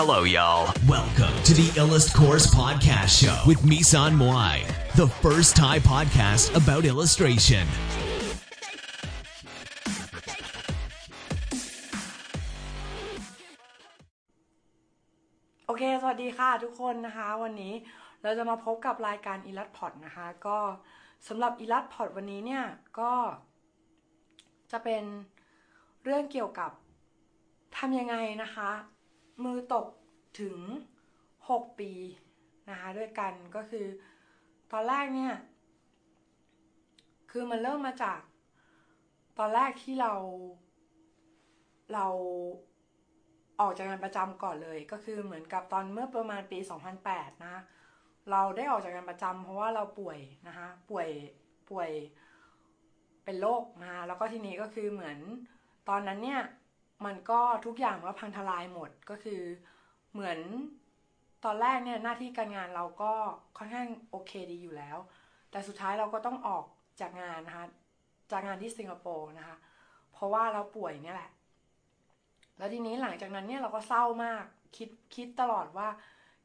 Hello, y'all. Welcome to the Illust Course Podcast Show with Misan Moai, the first Thai podcast about illustration. โอเค สวัสดีค่ะทุกคนนะคะ วันนี้เราจะมาพบกับรายการอีลัดพอดนะคะ ก็สำหรับอีลัดพอดวันนี้เนี่ย ก็จะเป็นเรื่องเกี่ยวกับทำยังไงนะคะ มือตกถึง 6 ปีนะคะด้วยกันก็คือ ตอนแรกเนี่ย คือมันเริ่มมาจาก ตอนแรกที่เรา เราออกจากงานประจำก่อนเลย ก็คือเหมือนกับตอนเมื่อประมาณปี 2008 นะ เราได้ออกจากงานประจำเพราะว่าเราป่วยนะคะป่วยป่วยเป็นโรคนะคะแล้วก็ทีนี้ก็คือเหมือนตอนนั้นเนี่ย มันก็ทุกอย่างก็พังทลายหมดก็คือเหมือนตอนแรกเนี่ยหน้าที่การงานเราก็ค่อนข้างโอเคดีอยู่แล้ว แต่สุดท้ายเราก็ต้องออกจากงานนะคะจากงานที่สิงคโปร์นะคะ เพราะว่าเราป่วยเนี่ยแหละ แล้วทีนี้หลังจากนั้นเนี่ยเราก็เศร้ามากคิดคิดตลอดว่า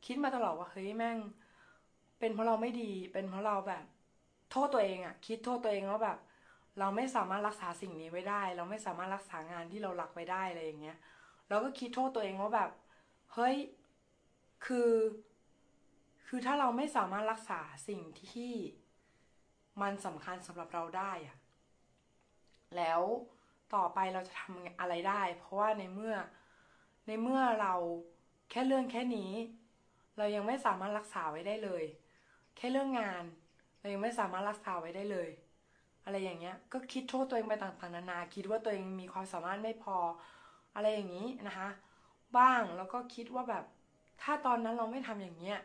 คิดมาตลอดว่าเฮ้ยแม่ง เป็นเพราะเราไม่ดี เป็นเพราะเราแบบ โทษตัวเองอะคิดโทษตัวเองว่าแบบ เราไม่สามารถรักษาสิ่งนี้ไว้ได้ เราไม่สามารถรักษางานที่เรารักไว้ได้อะไรอย่างเงี้ยเราก็คิดโทษตัวเองว่าแบบ เฮ้ยคือ คือถ้าเราไม่สามารถรักษาสิ่งที่มันสำคัญสำหรับเราได้อะแล้วต่อไปเราจะทำอะไรได้ เพราะว่าในเมื่อในเมื่อเราแค่เรื่องแค่นี้ เรายังไม่สามารถรักษาไว้ได้เลย แค่เรื่องงาน เรายังไม่สามารถรักษาไว้ได้เลย อะไรอย่างเงี้ย ก็คิดโทษตัวเองไปต่างๆนานา คิดว่าตัวเองมีความสามารถไม่พอ อะไรอย่างนี้นะคะ บ้าง แล้วก็คิดว่าแบบ ถ้าตอนนั้นเราไม่ทำอย่างเงี้ย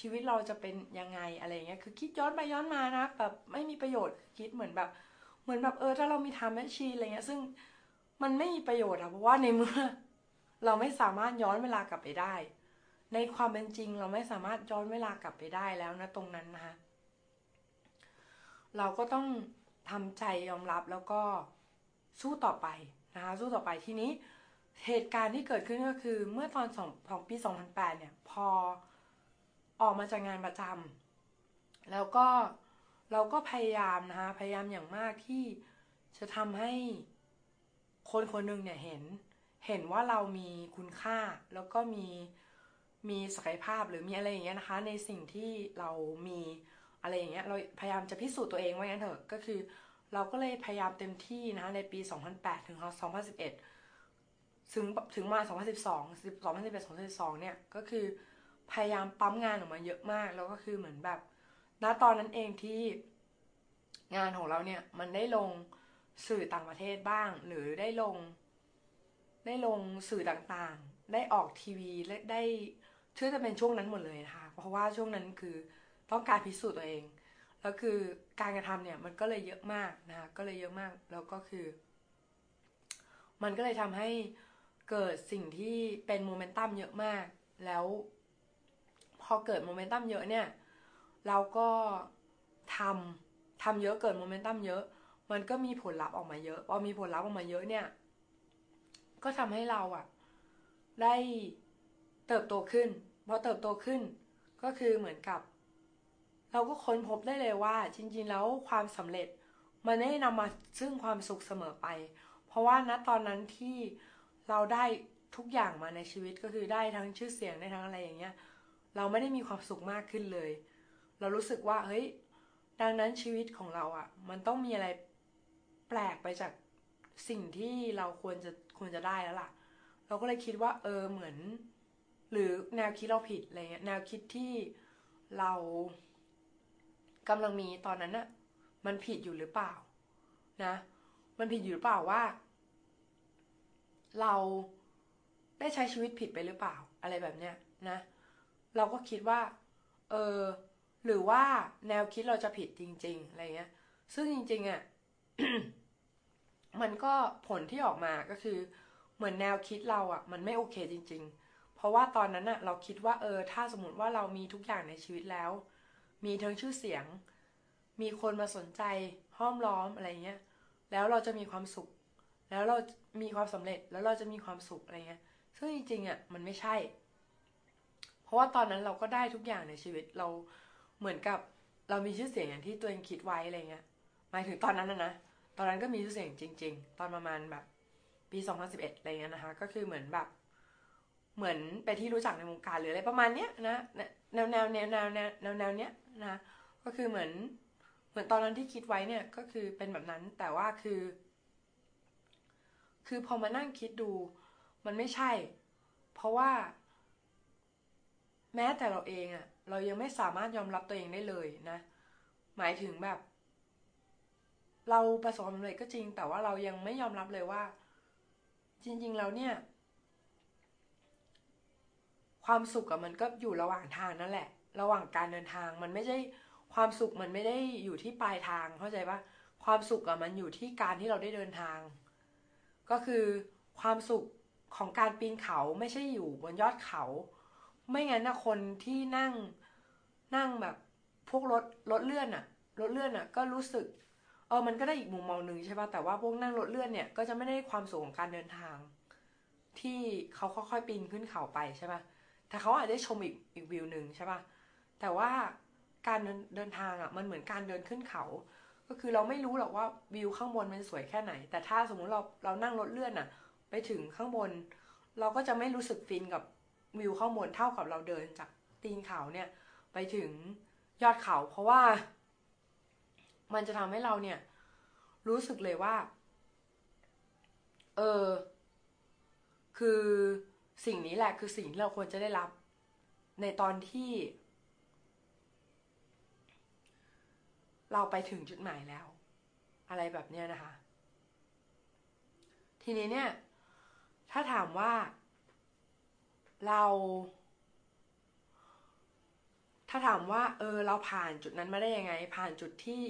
ชีวิตเราจะเป็นยังไงอะไรเงี้ย คือคิดย้อนไปย้อนมานะ แบบไม่มีประโยชน์ คิดเหมือนแบบ เหมือนแบบเออ ถ้าเรามีทำแมชชีนอะไรเงี้ย ซึ่งมันไม่มีประโยชน์อะเพราะว่าในเมื่อเราไม่สามารถย้อนเวลากลับไปได้ ในความเป็นจริงเราไม่สามารถย้อนเวลากลับไปได้แล้วนะตรงนั้นนะคะ เราก็ต้อง ทำใจยอมรับแล้วก็สู้ต่อไปนะคะสู้ต่อไปทีนี้เหตุการณ์ที่เกิดขึ้นก็คือเมื่อตอนสองของปี 2008 เนี่ย พอออกมาจากงานประจำแล้วก็เราก็พยายามนะคะพยายามอย่างมากที่จะทำให้คนคนหนึ่งเนี่ยเห็น เห็นว่าเรามีคุณค่า แล้วก็มีมีศักยภาพหรือมีอะไรอย่างเงี้ยนะคะ ในสิ่งที่เรามี อะไรอย่างเงี้ยเราพยายามจะพิสูจน์ตัวเองไว้งั้นเถอะก็คือ เราก็เลยพยายามเต็มที่นะคะในปี 2008 ถึง 2011 ถึงถึงมา 2012 2011 2012 เนี่ยก็คือพยายามปั๊มงานออกมาเยอะมาก แล้วก็คือเหมือนแบบณตอนนั้นเองที่งานของเราเนี่ยมันได้ลงสื่อต่างประเทศบ้าง หรือได้ลง ได้ลงสื่อต่างๆ ได้ออกทีวีและได้ชื่อจะเป็นช่วงนั้นหมดเลยนะคะเพราะว่าช่วงนั้นคือ ต้องการพิสูจน์ตัวเอง แล้วคือการกระทำเนี่ยมันก็เลยเยอะมากนะคะก็เลยเยอะมากแล้วก็คือ มันก็เลยทำให้เกิดสิ่งที่เป็นโมเมนตัมเยอะมาก แล้ว พอเกิดโมเมนตัมเยอะเนี่ย เราก็ทำทำเยอะเกิดโมเมนตัมเยอะ มันก็มีผลลัพธ์ออกมาเยอะพอมีผลลัพธ์ออกมาเยอะเนี่ย ก็ทำให้เราอะได้เติบโตขึ้นพอเติบโตขึ้นก็คือเหมือนกับ เราก็ค้นพบได้เลยว่า จริงๆแล้วความสำเร็จ มันไม่ได้นำมาซึ่งความสุขเสมอไป เพราะว่าณตอนนั้นที่เราได้ทุกอย่างมาในชีวิตก็คือได้ทั้งชื่อเสียงได้ทั้งอะไรอย่างเงี้ย เราไม่ได้มีความสุขมากขึ้นเลย เรารู้สึกว่าเฮ้ยดังนั้นชีวิตของเราอะ่ะ มันต้องมีอะไรแปลกไปจากสิ่งที่เราควรจะควรจะได้แล้วล่ะ เราก็เลยคิดว่า เออเหมือน หรือแนวคิดเราผิดอะไรเงี้ยแนวคิดที่เรา กำลังมีตอนนั้นอะมันผิดอยู่หรือเปล่า นะ มันผิดอยู่หรือเปล่าว่า เราได้ใช้ชีวิตผิดไปหรือเปล่า อะไรแบบเนี้ยนะ เราก็คิดว่า เออหรือว่าแนวคิดเราจะผิดจริง ๆ อะไรเงี้ย ซึ่งจริงๆอะ่ะ มันก็ผลที่ออกมาก็คือ เหมือนแนวคิดเราอะ่ะ มันไม่โอเคจริง ๆ เพราะว่าตอนนั้นอะ่ะ เราคิดว่า เออ ถ้าสมมติว่าเรามีทุกอย่างในชีวิตแล้ว มีทั้งชื่อเสียง มีคนมาสนใจห้อมล้อมอะไรเงี้ย แล้วเราจะมีความสุข แล้วเรามีความสำเร็จแล้วเราจะมีความสุขอะไรเงี้ย ซึ่งจริงๆอะมันไม่ใช่ เพราะว่าตอนนั้นเราก็ได้ทุกอย่างในชีวิตเราเหมือนกับเรามีชื่อเสียงอย่างที่ตัวเองคิดไว้อะไรเงี้ย หมายถึงตอนนั้นนะนะ ตอนนั้นก็มีชื่อเสียงจริง ๆ ตอนประมาณแบบ ปี2011อะไรเงี้ยนะคะ ก็คือเหมือนแบบ เหมือนไปที่รู้จักในวงการหรืออะไรประมาณเนี้ยนะ แนวแนวแนวแนวแนวแนวแนวเนี้ยนะก็คือเหมือน เหมือนตอนนั้นที่คิดไว้เนี่ยก็คือเป็นแบบนั้น แต่ว่าคือ คือพอมานั่งคิดดู มันไม่ใช่ เพราะว่า แม้แต่เราเองอะเรายังไม่สามารถยอมรับตัวเองได้เลยนะ หมายถึงแบบ เราประสบความสำเร็จก็จริง แต่ว่าเรายังไม่ยอมรับเลยว่า จริง ๆ แล้วเนี่ย ความสุขอะมันก็อยู่ระหว่างทางนั่นแหละ ระหว่างการเดินทางมันไม่ใช่ความสุขมันไม่ได้อยู่ที่ปลายทางเข้าใจปะความสุขอะมันอยู่ที่การที่เราได้เดินทาง ก็คือความสุขของการปีนเขาไม่ใช่อยู่บนยอดเขา ไม่งั้นนะคนที่นั่งนั่งแบบพวกรถรถเลื่อนอะรถเลื่อนอะก็รู้สึกเออมันก็ได้อีกมุมมองหนึ่งใช่ป่ะแต่ว่าพวกนั่งรถเลื่อนเนี่ยก็จะไม่ได้ความสูงของการเดินทาง ที่เขาค่อยๆปีนขึ้นเขาไปใช่ป่ะ แต่เขาอาจจะได้ชมอีกอีกวิวหนึ่งใช่ป่ะ แต่ว่าการเดินทางอะมันเหมือนการเดินขึ้นเขา ก็คือเราไม่รู้หรอกว่าวิวข้างบนมันสวยแค่ไหน แต่ถ้าสมมุติเราเรานั่งรถเลื่อนอะ ไปถึงข้างบน เราก็จะไม่รู้สึกฟินกับวิวข้างบนเท่ากับเราเดินจากตีนเขาเนี่ย ไปถึงยอดเขา เพราะว่า มันจะทำให้เราเนี่ย รู้สึกเลยว่า เออ คือ สิ่งนี้แหละคือสิ่งที่เราควรจะได้รับ ในตอนที่ เราไปถึงจุดหมายแล้ว อะไรแบบเนี้ยนะคะ ทีนี้เนี่ย ถ้าถามว่า เรา ถ้าถามว่า เออ เราผ่านจุดนั้นมาได้ยังไง ผ่านจุดที่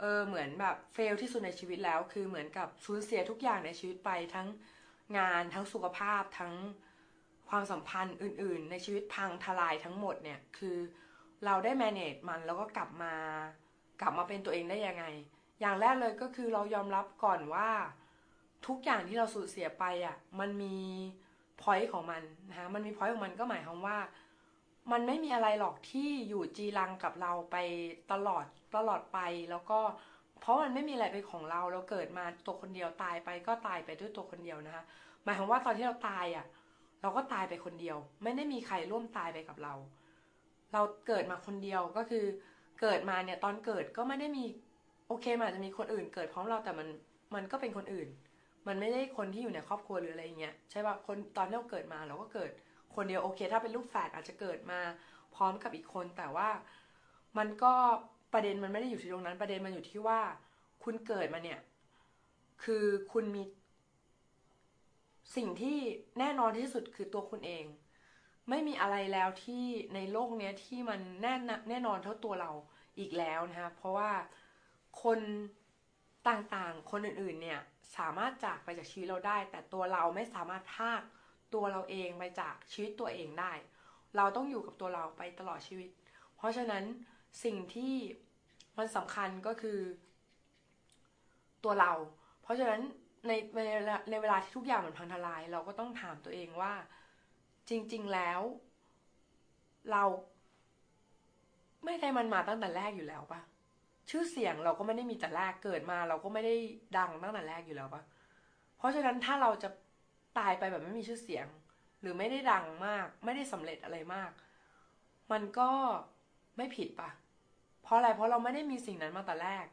เออเหมือนแบบเฟลที่สุดในชีวิตแล้ว คือเหมือนกับสูญเสียทุกอย่างในชีวิตไปทั้งงานทั้งสุขภาพทั้ง ความสัมพันธ์อื่น ๆ ในชีวิตพังทลายทั้งหมดเนี่ยคือเราได้ manage มันแล้วก็กลับมากลับมาเป็นตัวเองได้ยังไง อย่างแรกเลยก็คือเรายอมรับก่อนว่า ทุกอย่างที่เราสูญเสียไปอะมันมี point ของมันนะคะมันมี point ของมันก็หมายความว่า มันไม่มีอะไรหรอกที่อยู่จีรังกับเราไปตลอดตลอดไปแล้วก็เพราะมันไม่มีอะไรเป็นของเราเราเกิดมาตัวคนเดียวตายไปก็ตายไปด้วยตัวคนเดียวนะคะหมายความว่าตอนที่เราตายอะ เราก็ตายไปคนเดียว ไม่ได้มีใครร่วมตายไปกับเรา เราเกิดมาคนเดียวก็คือเกิดมาเนี่ยตอนเกิดก็ไม่ได้มี โอเคมันอาจจะมีคนอื่นเกิดพร้อมเราแต่มันมันก็เป็นคนอื่น มันไม่ได้คนที่อยู่ในครอบครัวหรืออะไรเงี้ยใช่ป่ะคนตอนที่เราเกิดมาเราก็เกิดคนเดียวโอเค ถ้าเป็นลูกแฝดอาจจะเกิดมาพร้อมกับอีกคนแต่ว่ามันก็ประเด็นมันไม่ได้อยู่ที่ตรงนั้นประเด็นมันอยู่ที่ว่า คุณเกิดมาเนี่ย คือคุณมี สิ่งที่แน่นอนที่สุดคือตัวคุณเอง ไม่มีอะไรแล้วที่ในโลกเนี้ยที่มันแน่นแน่นอนเท่าตัวเราอีกแล้วนะคะเพราะว่าคนต่างๆ คนอื่นๆ เนี่ยสามารถจากไปจากชีวิตเราได้ แต่ตัวเราไม่สามารถพากตัวเราเองไปจากชีวิตตัวเองได้ เราต้องอยู่กับตัวเราไปตลอดชีวิต เพราะฉะนั้นสิ่งที่มันสำคัญก็คือ ตัวเรา เพราะฉะนั้น ในในในเวลาที่ทุกอย่างมันพังทลาย เราก็ต้องถามตัวเองว่า จริง ๆแล้ว เรา ไม่ได้มันมาตั้งแต่แรกอยู่แล้วปะชื่อเสียงเราก็ไม่ได้มีแต่แรกเกิดมา เราก็ไม่ได้ดังตั้งแต่แรกอยู่แล้วปะเพราะฉะนั้นถ้าเราจะตายไปแบบไม่มีชื่อเสียง หรือไม่ได้ดังมาก ไม่ได้สำเร็จอะไรมาก มันก็ไม่ผิดปะเพราะอะไรเพราะเราไม่ได้มีสิ่งนั้นมาแต่แรก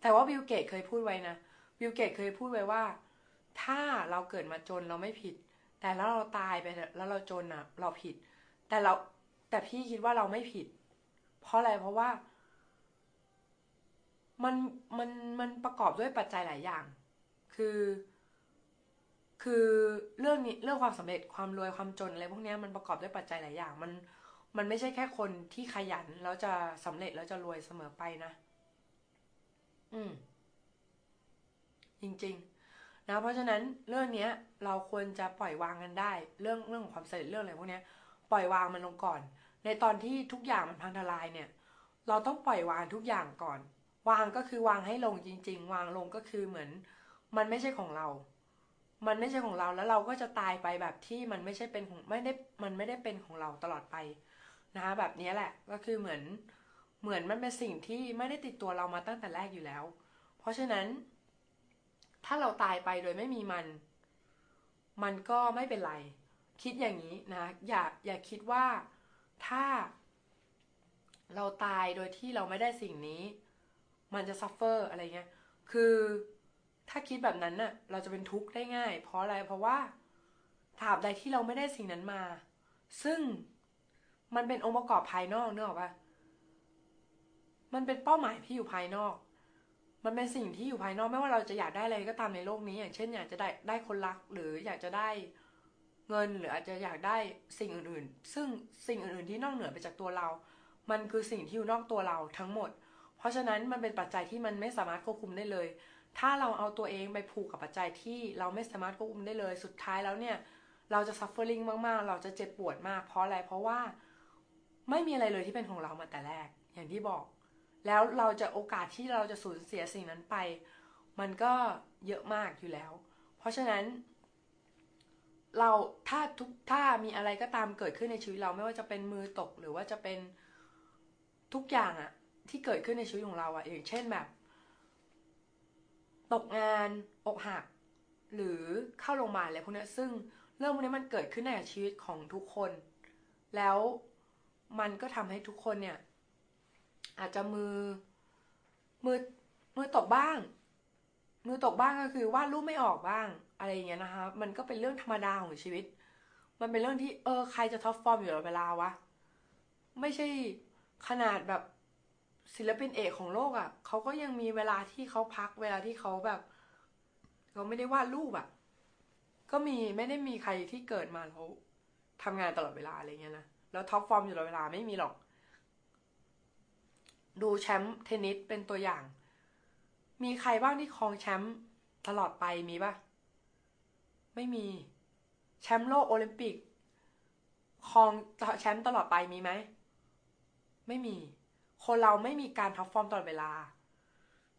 แต่ว่าบิลเกตเคยพูดไว้นะบิลเกตส์เคยพูดไว้ว่า ถ้าเราเกิดมาจนเราไม่ผิด แต่แล้วเราตายไปแล้วเราจนอะ เราผิด แต่เราแต่พี่คิดว่าเราไม่ผิด เพราะอะไรเพราะว่า มันมันมันประกอบด้วยปัจจัยหลายอย่าง คือ คือเรื่องนี้เรื่องความสำเร็จความรวยความจนอะไรพวกนี้มันประกอบด้วยปัจจัยหลายอย่าง มันมันไม่ใช่แค่คนที่ขยันแล้วจะสำเร็จแล้วจะรวยเสมอไปนะ อืม จริง ๆ นะ เพราะฉะนั้นเรื่องเนี้ย เราควรจะปล่อยวางกันได้ เรื่องเรื่องของความสำเร็จเรื่องอะไรพวกเนี้ย ปล่อยวางมันลงก่อน ในตอนที่ทุกอย่างมันพังทลายเนี่ย เราต้องปล่อยวางทุกอย่างก่อน วางก็คือวางให้ลงจริง ๆ วางลงก็คือเหมือน มันไม่ใช่ของเรา มันไม่ใช่ของเราแล้วเราก็จะตายไปแบบที่มันไม่ใช่เป็นของไม่ได้มันไม่ได้เป็นของเราตลอดไปนะคะแบบนี้แหละ ก็คือเหมือน เหมือนมันเป็นสิ่งที่ไม่ได้ติดตัวเรามาตั้งแต่แรกอยู่แล้ว เพราะฉะนั้น ถ้าเราตายไปโดยไม่มีมัน มันก็ไม่เป็นไร คิดอย่างนี้นะอย่าอย่าคิดว่าถ้า เราตายโดยที่เราไม่ได้สิ่งนี้ มันจะ suffer อะไรเงี้ย คือถ้าคิดแบบนั้นน่ะ เราจะเป็นทุกข์ได้ง่าย เพราะอะไร เพราะว่าถาบใดที่เราไม่ได้สิ่งนั้นมา ซึ่งมันเป็นองค์ประกอบภายนอกเนอะปะ มันเป็นเป้าหมายที่อยู่ภายนอก มันเป็นสิ่งที่อยู่ภายนอกไม่ว่าเราจะอยากได้อะไรก็ตามในโลกนี้ อย่างเช่น อยากจะได้ได้คนรัก หรืออยากจะได้เงิน หรืออาจจะอยากได้สิ่งอื่นๆ ซึ่งสิ่งอื่นๆที่นอกเหนือไปจากตัวเรา มันคือสิ่งที่อยู่นอกตัวเราทั้งหมด เพราะฉะนั้นมันเป็นปัจจัยที่มันไม่สามารถควบคุมได้เลย ถ้าเราเอาตัวเองไปผูกกับปัจจัยที่เราไม่สามารถควบคุมได้เลย สุดท้ายแล้วเนี่ยเราจะ suffering มากๆ เราจะเจ็บปวดมาก เพราะอะไร เพราะว่าไม่มีอะไรเลยที่เป็นของเรามาแต่แรก อย่างที่บอก แล้วเราจะโอกาสที่เราจะสูญเสียสิ่งนั้นไป มันก็เยอะมากอยู่แล้ว เพราะฉะนั้น เราถ้าทุกถ้ามีอะไรก็ตามเกิดขึ้นในชีวิตเราไม่ว่าจะเป็นมือตกหรือว่าจะเป็นทุกอย่างอะที่เกิดขึ้นในชีวิตของเราอะอย่างเช่นแบบ ตกงานอกหัก หรือเข้าโรงพยาบาลอะไรพวกนี้ซึ่งเรื่องพวกนี้มันเกิดขึ้นในชีวิตของทุกคน แล้วมันก็ทำให้ทุกคนเนี่ย อาจจะมือ มือมือตกบ้าง มือตกบ้างก็คือวาดรูปไม่ออกบ้าง อะไรอย่างเงี้ยนะคะมันก็เป็นเรื่องธรรมดาของชีวิต มันเป็นเรื่องที่เออใครจะ top form อยู่ตลอดเวลาวะไม่ใช่ขนาดแบบศิลปินเอกของโลกอะ่ะเขาก็ยังมีเวลาที่เขาพักเวลาที่เขาแบบเขาไม่ได้วาดรูปอะ่ะ ก็มีไม่ได้มีใครที่เกิดมาแล้วทำงานตลอดเวลาอะไรเงี้ยนะแล้ว top form อยู่ตลอดเวลาไม่มีหรอก ดูแชมป์เทนนิสเป็นตัวอย่าง มีใครบ้างที่ครองแชมป์ตลอดไปมีปะไม่มี แชมป์โลกโอลิมปิกครองแชมป์ตลอดไปมีไหม ไม่มี คนเราไม่มีการ top form ตลอดเวลา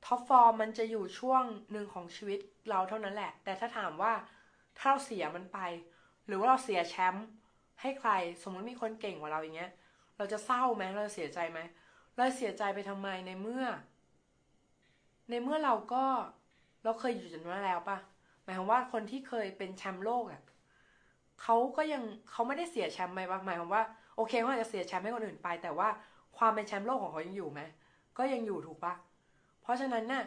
top form มันจะอยู่ช่วงหนึ่งของชีวิตเราเท่านั้นแหละ แต่ถ้าถามว่าถ้าเราเสียมันไป หรือว่าเราเสียแชมป์ให้ใคร สมมติมีคนเก่งกว่าเราอย่างเงี้ย เราจะเศร้าไหมเราจะเสียใจไหม เราเสียใจไปทำไมในเมื่อ ในเมื่อเราก็เราเคยอยู่จุดนั้นแล้วปะหมายความว่าคนที่เคยเป็นแชมป์โลกอะ่ะเขาก็ยังเขาไม่ได้เสียแชมป์ไหมปะหมายความว่าโอเคเขาอาจจะเสียแชมป์ให้คนอื่นไป แต่ว่าความเป็นแชมป์โลกของเขายังอยู่ไหมก็ยังอยู่ถูกปะเพราะฉะนั้นน่ะ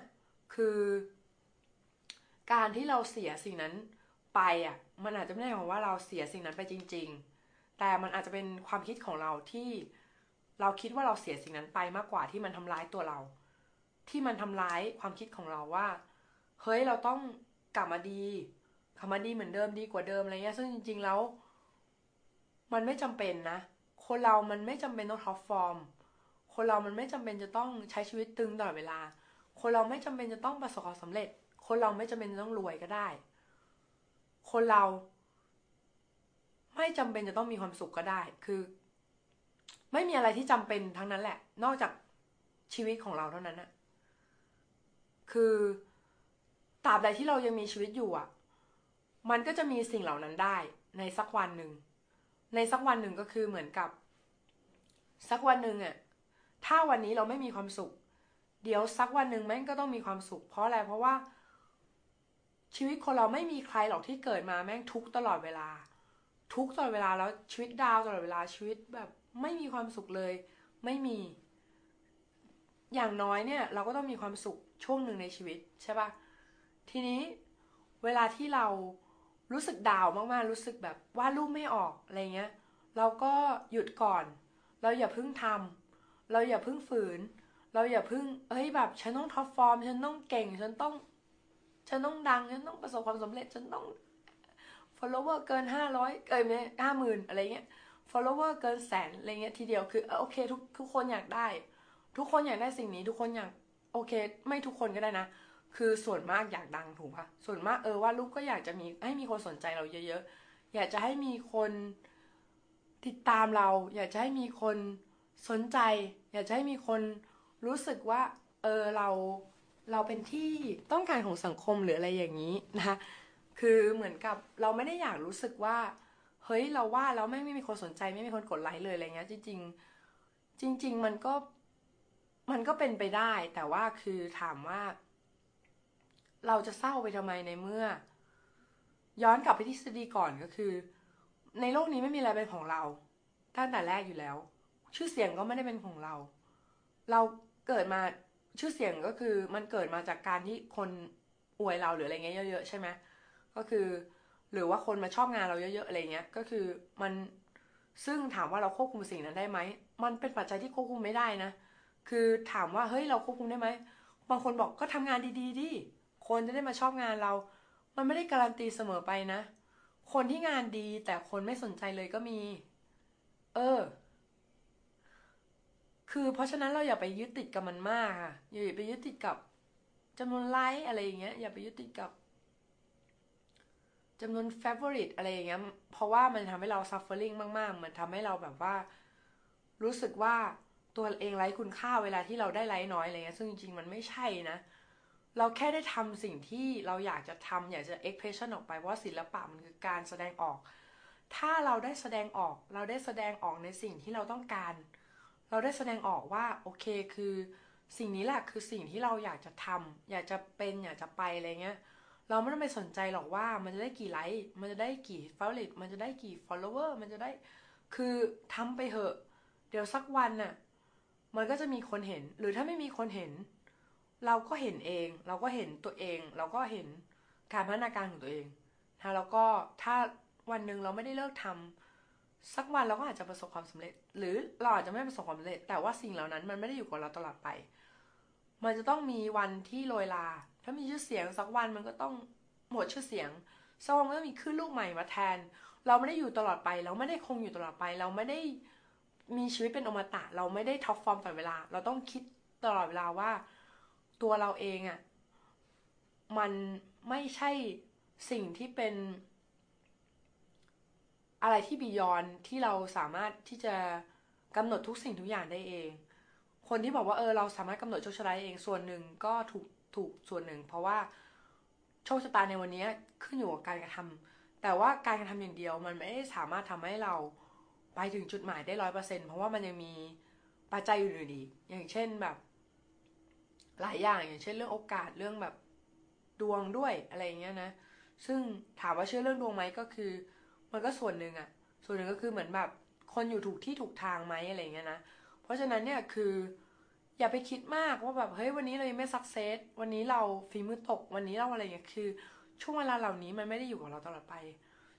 คือ การที่เราเสียสิ่งนั้นไปอะ มันอาจจะไม่ได้หมายว่าเราเสียสิ่งนั้นไปจริง ๆ แต่มันอาจจะเป็นความคิดของเราที่ เราคิดว่าเราเสียสิ่งนั้นไปมากกว่าที่มันทำร้ายตัวเรา ที่มันทำร้ายความคิดของเราว่า เฮ้ยเราต้องกลับมาดีกลับมาดีเหมือนเดิมดีกว่าเดิมอะไรเงี้ย ซึ่งจริง ๆแล้ว มันไม่จำเป็นนะ คนเรามันไม่จำเป็นต้องท็อปฟอร์ม คนเรามันไม่จำเป็นจะต้องใช้ชีวิตตึงตลอดเวลา คนเราไม่จำเป็นจะต้องประสบความสำเร็จ คนเราไม่จำเป็นจะต้องรวยก็ได้ คนเรา ไม่จำเป็นจะต้องมีความสุขก็ได้ คือ ไม่มีอะไรที่จำเป็นทั้งนั้นแหละ นอกจากชีวิตของเราเท่านั้นนะคือตราบใดที่เรายังมีชีวิตอยู่อะมันก็จะมีสิ่งเหล่านั้นได้ ในสักวันหนึ่ง ในสักวันหนึ่งก็คือเหมือนกับ สักวันหนึ่งอะถ้าวันนี้เราไม่มีความสุข เดี๋ยวสักวันหนึ่งแม่งก็ต้องมีความสุข เพราะอะไรเพราะว่า ชีวิตคนเราไม่มีใครหรอกที่เกิดมาแม่งทุกตลอดเวลา ทุกตลอดเวลาแล้วชีวิตดาวตลอดเวลาชีวิตแบบ ไม่มีความสุขเลย ไม่มี อย่างน้อยเนี่ย เราก็ต้องมีความสุขช่วงหนึ่งในชีวิตใช่ปะทีนี้เวลาที่เรารู้สึกดาวมากๆ รู้สึกแบบว่ารูปไม่ออกอะไรเงี้ย เราก็หยุดก่อน เราอย่าเพิ่งทำเราอย่าเพิ่งฝืน เราอย่าเพิ่งเอ้ยแบบฉันต้องท็อปฟอร์ม ฉันต้องเก่ง ฉันต้อง ฉันต้องดัง ฉันต้องประสบความสำเร็จ ฉันต้อง follower เกินห้าร้อยเกินห้าหมื่นอะไรเงี้ย follower เกินแสนอะไรเงี้ยทีเดียวคือโอเคทุกทุกคนอยากได้ ทุกคนอยากได้สิ่งนี้ ทุกคนอยากโอเค ไม่ทุกคนก็ได้นะ คือส่วนมากอยากดังถูกปะส่วนมากเออว่าลูกก็อยากจะมีให้มีคนสนใจเราเยอะๆ อยากจะให้มีคนติดตามเรา อยากจะให้มีคนสนใจ อยากจะให้มีคนรู้สึกว่า เออเราเราเป็นที่ต้องการของสังคมหรืออะไรอย่างนี้นะคะคือเหมือนกับเราไม่ได้อยากรู้สึกว่า เฮ้ยเราว่าแล้วไม่ไม่มีคนสนใจไม่มีคนกดไลค์เลยอะไรเงี้ย จริง ๆ จริง ๆ มันก็มันก็เป็นไปได้ แต่ว่าคือถามว่า เราจะเศร้าไปทำไมในเมื่อ ย้อนกลับไปที่ทฤษฎีก่อนก็คือ ในโลกนี้ไม่มีอะไรเป็นของเราตั้งแต่แรกอยู่แล้ว ชื่อเสียงก็ไม่ได้เป็นของเรา เราเกิดมาชื่อเสียงก็คือมันเกิดมาจากการที่คนอวยเราหรืออะไรเงี้ยเยอะๆใช่ไหมก็คือ หรือว่าคนมาชอบงานเราเยอะๆอะไรเงี้ยก็คือมันซึ่งถามว่าเราควบคุมสิ่งนั้นได้ไหมมันเป็นปัจจัยที่ควบคุมไม่ได้นะ คือถามว่าเฮ้ยเราควบคุมได้ไหมบางคนบอกก็ทำงานดีๆดิคนจะได้มาชอบงานเรา มันไม่ได้การันตีเสมอไปนะ คนที่งานดีแต่คนไม่สนใจเลยก็มี เออ คือเพราะฉะนั้นเราอย่าไปยึดติดกับมันมากค่ะอย่าไปยึดติดกับจำนวนไลค์อะไรอย่างเงี้ยอย่าไปยึดติดกับ จำนวน favorite อะไรอย่างเงี้ย เพราะว่ามันทำให้เรา suffering มาก ๆ มันทำให้เราแบบว่า รู้สึกว่าตัวเองไร้คุณค่าเวลาที่เราได้ไลค์น้อยอะไรเงี้ย ซึ่งจริง ๆ มันไม่ใช่นะ เราแค่ได้ทำสิ่งที่เราอยากจะทำอยากจะ expression ออกไปว่าศิลปะมันคือการแสดงออก ถ้าเราได้แสดงออก เราได้แสดงออกในสิ่งที่เราต้องการ เราได้แสดงออกว่าโอเคคือ สิ่งนี้แหละคือสิ่งที่เราอยากจะทำอยากจะเป็นอยากจะไปอะไรเงี้ย เราไม่ต้องไปสนใจหรอกว่ามันจะได้กี่ไลค์ มันจะได้กี่ฟอล l ลมันจะได้กี่ follower มันจะได้ คือทำไปเถอะ เดี๋ยวสักวันน่ะ มันก็จะมีคนเห็น หรือถ้าไม่มีคนเห็น เราก็เห็นเอง เราก็เห็นตัวเอง เราก็เห็นการพัฒนาการของตัวเองนะแล้วก็ถ้าวันหนึ่งเราไม่ได้เลิกทำสักวันเราก็อาจจะประสบความสำเร็จ หรือเราอาจจะไม่ประสบความสำเร็จ แต่ว่าสิ่งเหล่านั้นมันไม่ได้อยู่กับเราตลอดไป มันจะต้องมีวันที่โรยลา ถ้ามีชื่อเสียงสักวันมันก็ต้องหมดชื่อเสียงสักวันก็มีคลื่นลูกใหม่มาแทน เราไม่ได้อยู่ตลอดไป เราไม่ได้คงอยู่ตลอดไป เราไม่ได้มีชีวิตเป็นอมตะ เราไม่ได้ top form ตลอดเวลา เราต้องคิดตลอดเวลาว่า ตัวเราเองอะ่ะมันไม่ใช่สิ่งที่เป็น อะไรที่ beyond ที่เราสามารถที่จะกำหนดทุกสิ่งทุกอย่างได้เอง คนที่บอกว่าเออเราสามารถกำหนดโชคชะตาเองส่วนหนึ่งก็ถูก ถูกส่วนหนึ่ง เพราะว่าโชคชะตาในวันนี้ขึ้นอยู่กับการกระทำแต่ว่าการกระทำอย่างเดียว มันไม่ได้สามารถทำให้เราไปถึงจุดหมายได้ร้อยเปอร์เซ็นเพราะว่ามันยังมีปัจจัยอื่นๆอีกอย่างเช่นแบบ หลายอย่างอย่างเช่นเรื่องโอกาสเรื่องแบบดวงด้วยอะไรเงี้ยนะ ซึ่งถามว่าเชื่อเรื่องดวงไหมก็คือ มันก็ส่วนหนึ่งอะส่วนหนึ่งก็คือเหมือนแบบ คนอยู่ถูกที่ถูกทางไหมอะไรเงี้ยนะ เพราะฉะนั้นเนี่ยคือ อย่าไปคิดมากว่าแบบเฮ้ยวันนี้เรายังไม่ success วันนี้เราฝีมือตกวันนี้เราอะไรเงี้ยคือ ช่วงเวลาเหล่านี้มันไม่ได้อยู่กับเราตลอดไป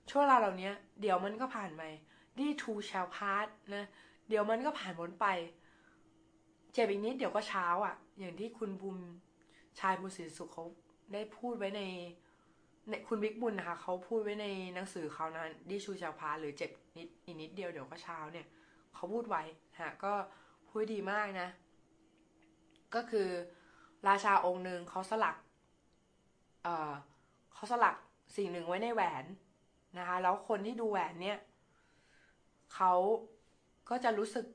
ช่วงเวลาเหล่านี้เดี๋ยวมันก็ผ่านไป this too shall pass นะ เดี๋ยวมันก็ผ่านพ้นไป เจ็บอีกนิดเดี๋ยวก็เช้าอะ่ะ อย่างที่คุณภูมิชายบุญสินสุขเขาได้พูดไว้ในคุณบิ๊กบุญนะคะเขาพูดไว้ในหนังสือเขานั้น This Too Shall Pass หรือเจ็บนิดอีกนิดเดียวเดี๋ยวก็เช้าเนี่ยเขาพูดไว้ฮะก็พูดดีมากนะ ก็คือ ราชาองค์หนึ่งเขาสลักเอ่อเขาสลักสิ่งหนึ่งไว้ในแหวนนะคะแล้วคนที่ดูแหวนเนี่ยเขาก็จะรู้สึก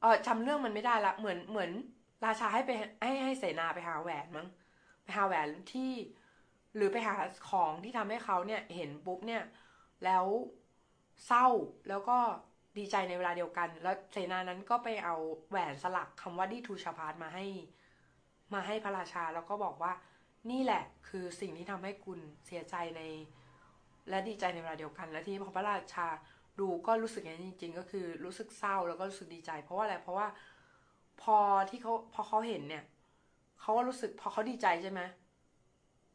เออจำเรื่องมันไม่ได้ละเหมือนเหมือน ราชาให้ไปให้ให้เสนาไปหาแหวนมั้งไปหาแหวนที่ หรือไปหาของที่ทำให้เขาเนี่ยเห็นปุ๊บเนี่ย แล้วเศร้าแล้วก็ ดีใจในเวลาเดียวกัน แล้วเสนานั้นก็ไปเอาแหวนสลักคำว่าดีทูชาพาร์ตมาให้ มาให้พระราชาแล้วก็บอกว่า นี่แหละคือสิ่งที่ทำให้คุณเสียใจใน และดีใจในเวลาเดียวกัน และที่พอพระราชาดูก็รู้สึกอย่างนี้จริง ๆ ก็คือรู้สึกเศร้าแล้วก็รู้สึกดีใจ เพราะว่าอะไรเพราะว่าพอที่เขาพอเขาเห็นเนี่ยเขาก็รู้สึกพอเขาดีใจใช่ไหม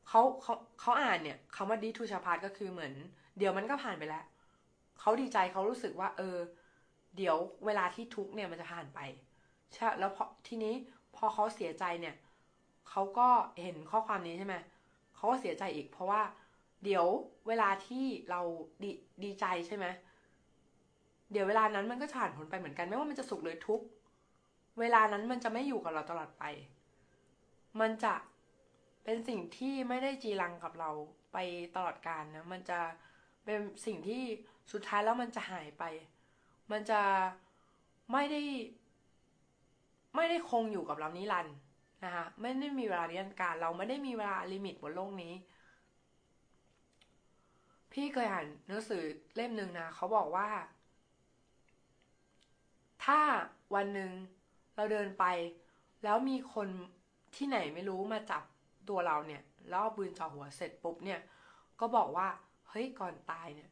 เขาเขาเขาอ่านเนี่ยคำว่าดีทูชาพาร์ตก็คือเหมือน เดี๋ยวมันก็ผ่านไปแล้ว เขาดีใจเขารู้สึกว่า เออ เดี๋ยวเวลาที่ทุกเนี่ยมันจะผ่านไปใช่แล้วพอทีนี้พอเขาเสียใจเนี่ยเขาก็เห็นข้อความนี้ใช่ไหมเขาก็เสียใจอีก เพราะว่า เดี๋ยวเวลาที่เราดีดีใจใช่ไหมเดี๋ยวเวลานั้นมันก็ผ่านผลไปเหมือนกัน ไม่ว่ามันจะสุขหรือทุกเวลานั้นมันจะไม่อยู่กับเราตลอดไป มันจะเป็นสิ่งที่ไม่ได้จีรังกับเราไปตลอดกาลนะ มันจะ เป็นสิ่งที่สุดท้ายแล้วมันจะหายไป มันจะไม่ได้ ไม่ได้คงอยู่กับเรานิรันด์นะคะไม่ได้มีเวลานิรันการ เราไม่ได้มีเวลาลิมิตบนโลกนี้ พี่เคยอ่านหนังสือเล่มหนึ่งนะเขาบอกว่า ถ้าวันหนึ่งเราเดินไป แล้วมีคนที่ไหนไม่รู้มาจับตัวเราเนี่ย แล้วเอาปืนจ่อหัวเสร็จปุ๊บเนี่ย ก็บอกว่า เฮ้ยก่อนตายเนี่ย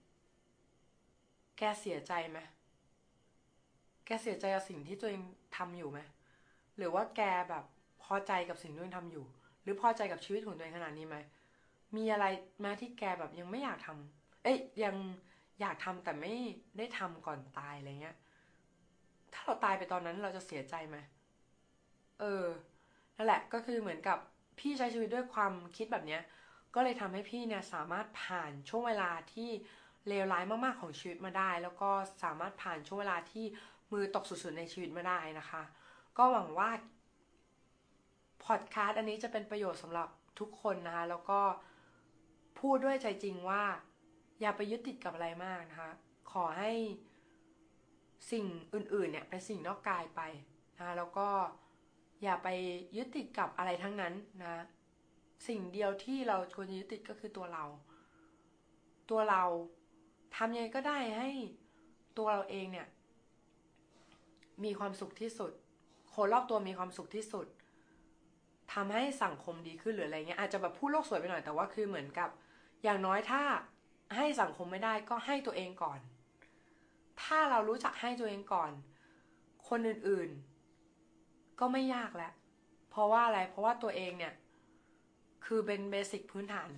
แกเสียใจไหมแกเสียใจกับสิ่งที่ตัวเองทำอยู่ไหมหรือว่าแกแบบพอใจกับสิ่งที่ตัวเองทำอยู่ หรือพอใจกับชีวิตของตัวเองขนาดนี้ไหมมีอะไรแม้ที่แกแบบยังไม่อยากทำเอ้ยยังอยากทำแต่ไม่ได้ทำก่อนตายอะไรเงี้ย ถ้าเราตายไปตอนนั้นเราจะเสียใจไหมเออนั่นแหละก็คือเหมือนกับพี่ใช้ชีวิตด้วยความคิดแบบเนี้ย ก็เลยทำให้พี่เนี่ยสามารถผ่านช่วงเวลาที่เลวร้ายมากๆของชีวิตมาได้ แล้วก็สามารถผ่านช่วงเวลาที่มือตกสุดๆในชีวิตมาได้นะคะ ก็หวังว่าพอดคาสต์อันนี้จะเป็นประโยชน์สำหรับทุกคนนะคะ แล้วก็พูดด้วยใจจริงว่า อย่าไปยึดติดกับอะไรมากนะคะ ขอให้สิ่งอื่นๆเนี่ยเป็นสิ่งนอกกายไปนะคะแล้วก็อย่าไปยึดติดกับอะไรทั้งนั้นนะ สิ่งเดียวที่เราควรจะยึดติดก็คือตัวเรา ตัวเราทำยังไงก็ได้ให้ตัวเราเองเนี่ย มีความสุขที่สุด คนรอบตัวมีความสุขที่สุดทำให้สังคมดีขึ้นหรืออะไรเงี้ยอาจจะแบบพูดโลกสวยไปหน่อยแต่ว่าคือเหมือนกับ อย่างน้อยถ้าให้สังคมไม่ได้ก็ให้ตัวเองก่อน ถ้าเรารู้จักให้ตัวเองก่อน คนอื่นๆ ก็ไม่ยากแล้วเพราะว่าอะไรเพราะว่าตัวเองเนี่ย คือเป็นเบสิกพื้นฐาน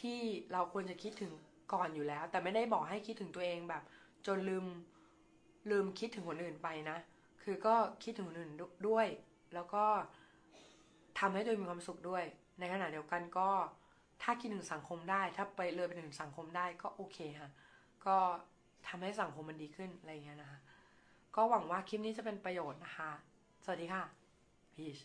ที่เราควรจะคิดถึงก่อนอยู่แล้ว แต่ไม่ได้บอกให้คิดถึงตัวเองแบบ จนลืมลืมคิดถึงคนอื่นไปนะ คือก็คิดถึงคนอื่นด้วย แล้วก็ทำให้ตัวเองมีความสุขด้วย ในขณะเดียวกันก็ถ้าคิดถึงสังคมได้ ถ้าไปเลยไปถึงสังคมได้ก็โอเคค่ะ ก็ทำให้สังคมมันดีขึ้นอะไรอย่างเงี้ยนะคะ ก็หวังว่าคลิปนี้จะเป็นประโยชน์นะคะ สวัสดีค่ะพีช